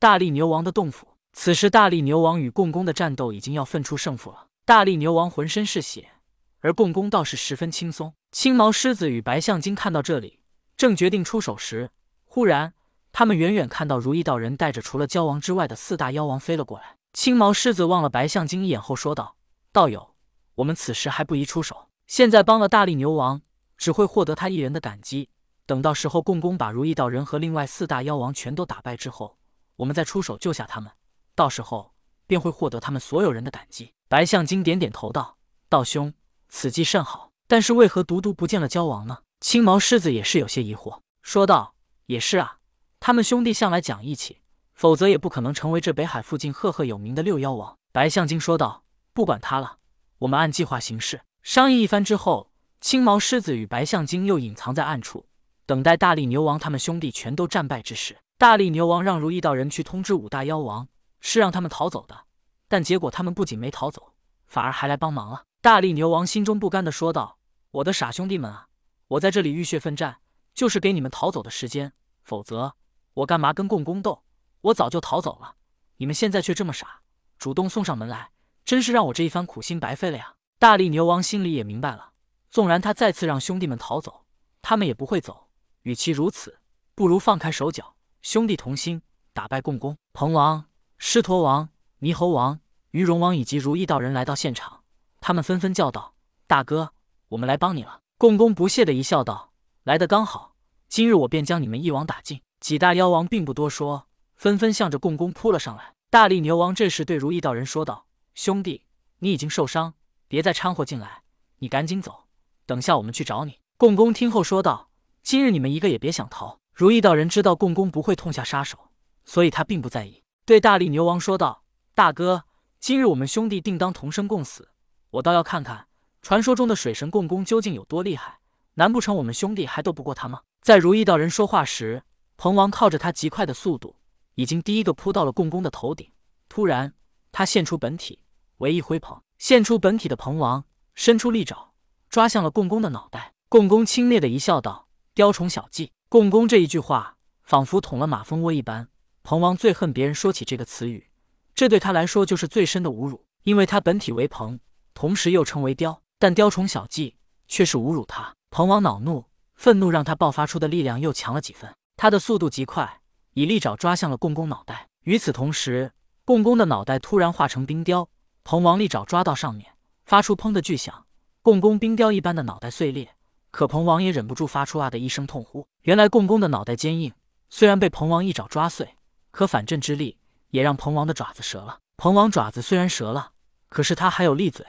大力牛王的洞府。此时，大力牛王与共工的战斗已经要分出胜负了。大力牛王浑身是血，而共工倒是十分轻松。青毛狮子与白象精看到这里，正决定出手时，忽然他们远远看到如意道人带着除了蛟王之外的四大妖王飞了过来。青毛狮子望了白象精一眼后说道：“道友，我们此时还不宜出手。现在帮了大力牛王，只会获得他一人的感激。等到时候共工把如意道人和另外四大妖王全都打败之后，我们再出手救下他们，到时候便会获得他们所有人的感激。”白象精点点头道：“道兄，此计甚好。但是为何独独不见了蛟王呢？”青毛狮子也是有些疑惑，说道：“也是啊，他们兄弟向来讲义气。”否则也不可能成为这北海附近赫赫有名的六妖王。白象精说道：“不管他了，我们按计划行事。”商议一番之后，青毛狮子与白象精又隐藏在暗处，等待大力牛王他们兄弟全都战败之时。大力牛王让如意道人去通知五大妖王，是让他们逃走的。但结果他们不仅没逃走，反而还来帮忙了。大力牛王心中不甘地说道：“我的傻兄弟们啊，我在这里浴血奋战，就是给你们逃走的时间。否则，我干嘛跟共工斗？”我早就逃走了，你们现在却这么傻，主动送上门来，真是让我这一番苦心白费了呀！大力牛王心里也明白了，纵然他再次让兄弟们逃走，他们也不会走。与其如此，不如放开手脚，兄弟同心，打败共工。鹏王、狮驼王、猕猴王、鱼龙王以及如意道人来到现场，他们纷纷叫道：“大哥，我们来帮你了。”共工不屑的一笑，道：“来的刚好，今日我便将你们一网打尽。”几大妖王并不多说。纷纷向着共工扑了上来。大力牛王这时对如意道人说道：“兄弟，你已经受伤，别再掺和进来，你赶紧走，等下我们去找你。”共工听后说道：“今日你们一个也别想逃。”如意道人知道共工不会痛下杀手，所以他并不在意，对大力牛王说道：“大哥，今日我们兄弟定当同生共死，我倒要看看传说中的水神共工究竟有多厉害。难不成我们兄弟还斗不过他吗？”在如意道人说话时，鹏王靠着他极快的速度。已经第一个扑到了共工的头顶，突然他现出本体，为一挥捧，现出本体的鹏王伸出利爪，抓向了共工的脑袋。共工轻蔑的一笑，道：“雕虫小技。”共工这一句话仿佛捅了马蜂窝一般。鹏王最恨别人说起这个词语，这对他来说就是最深的侮辱，因为他本体为鹏，同时又称为雕，但雕虫小技却是侮辱他。鹏王恼怒，愤怒让他爆发出的力量又强了几分，他的速度极快。以利爪抓向了共工脑袋，与此同时，共工的脑袋突然化成冰雕。鹏王利爪抓到上面，发出砰的巨响，共工冰雕一般的脑袋碎裂。可鹏王也忍不住发出啊的一声痛呼。原来共工的脑袋坚硬，虽然被鹏王一爪抓碎，可反震之力也让鹏王的爪子折了。鹏王爪子虽然折了，可是他还有利嘴，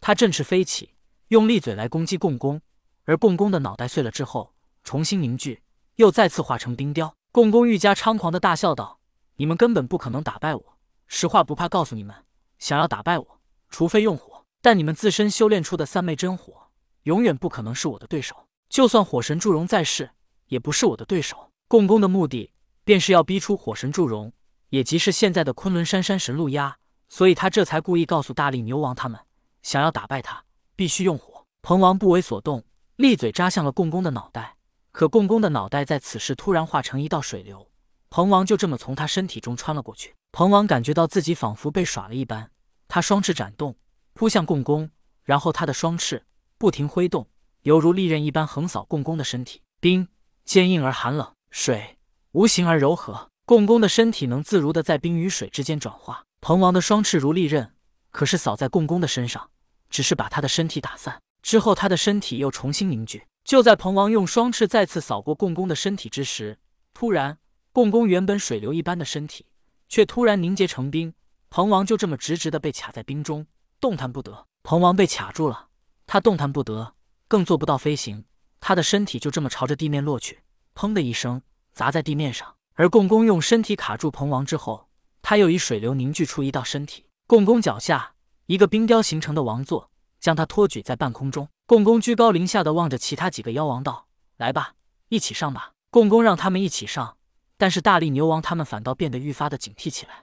他振翅飞起，用利嘴来攻击共工。而共工的脑袋碎了之后，重新凝聚，又再次化成冰雕。共工愈加猖狂的大笑道：“你们根本不可能打败我，实话不怕告诉你们，想要打败我，除非用火。但你们自身修炼出的三昧真火，永远不可能是我的对手。就算火神祝融在世，也不是我的对手。共工的目的，便是要逼出火神祝融，也即是现在的昆仑山山神陆压。所以他这才故意告诉大力牛王他们，想要打败他，必须用火。”鹏王不为所动，利嘴扎向了共工的脑袋。可共工的脑袋在此时突然化成一道水流，鹏王就这么从他身体中穿了过去。鹏王感觉到自己仿佛被耍了一般，他双翅展动，扑向共工，然后他的双翅不停挥动，犹如利刃一般横扫共工的身体。冰坚硬而寒冷，水无形而柔和，共工的身体能自如的在冰与水之间转化。鹏王的双翅如利刃，可是扫在共工的身上，只是把他的身体打散。之后，他的身体又重新凝聚。就在鹏王用双翅再次扫过共工的身体之时，突然，共工原本水流一般的身体却突然凝结成冰，鹏王就这么直直的被卡在冰中，动弹不得。鹏王被卡住了，他动弹不得，更做不到飞行，他的身体就这么朝着地面落去，砰的一声砸在地面上。而共工用身体卡住鹏王之后，他又以水流凝聚出一道身体，共工脚下一个冰雕形成的王座。将他托举在半空中，共工居高临下的望着其他几个妖王道：“来吧，一起上吧。”共工让他们一起上，但是大力牛王他们反倒变得愈发的警惕起来。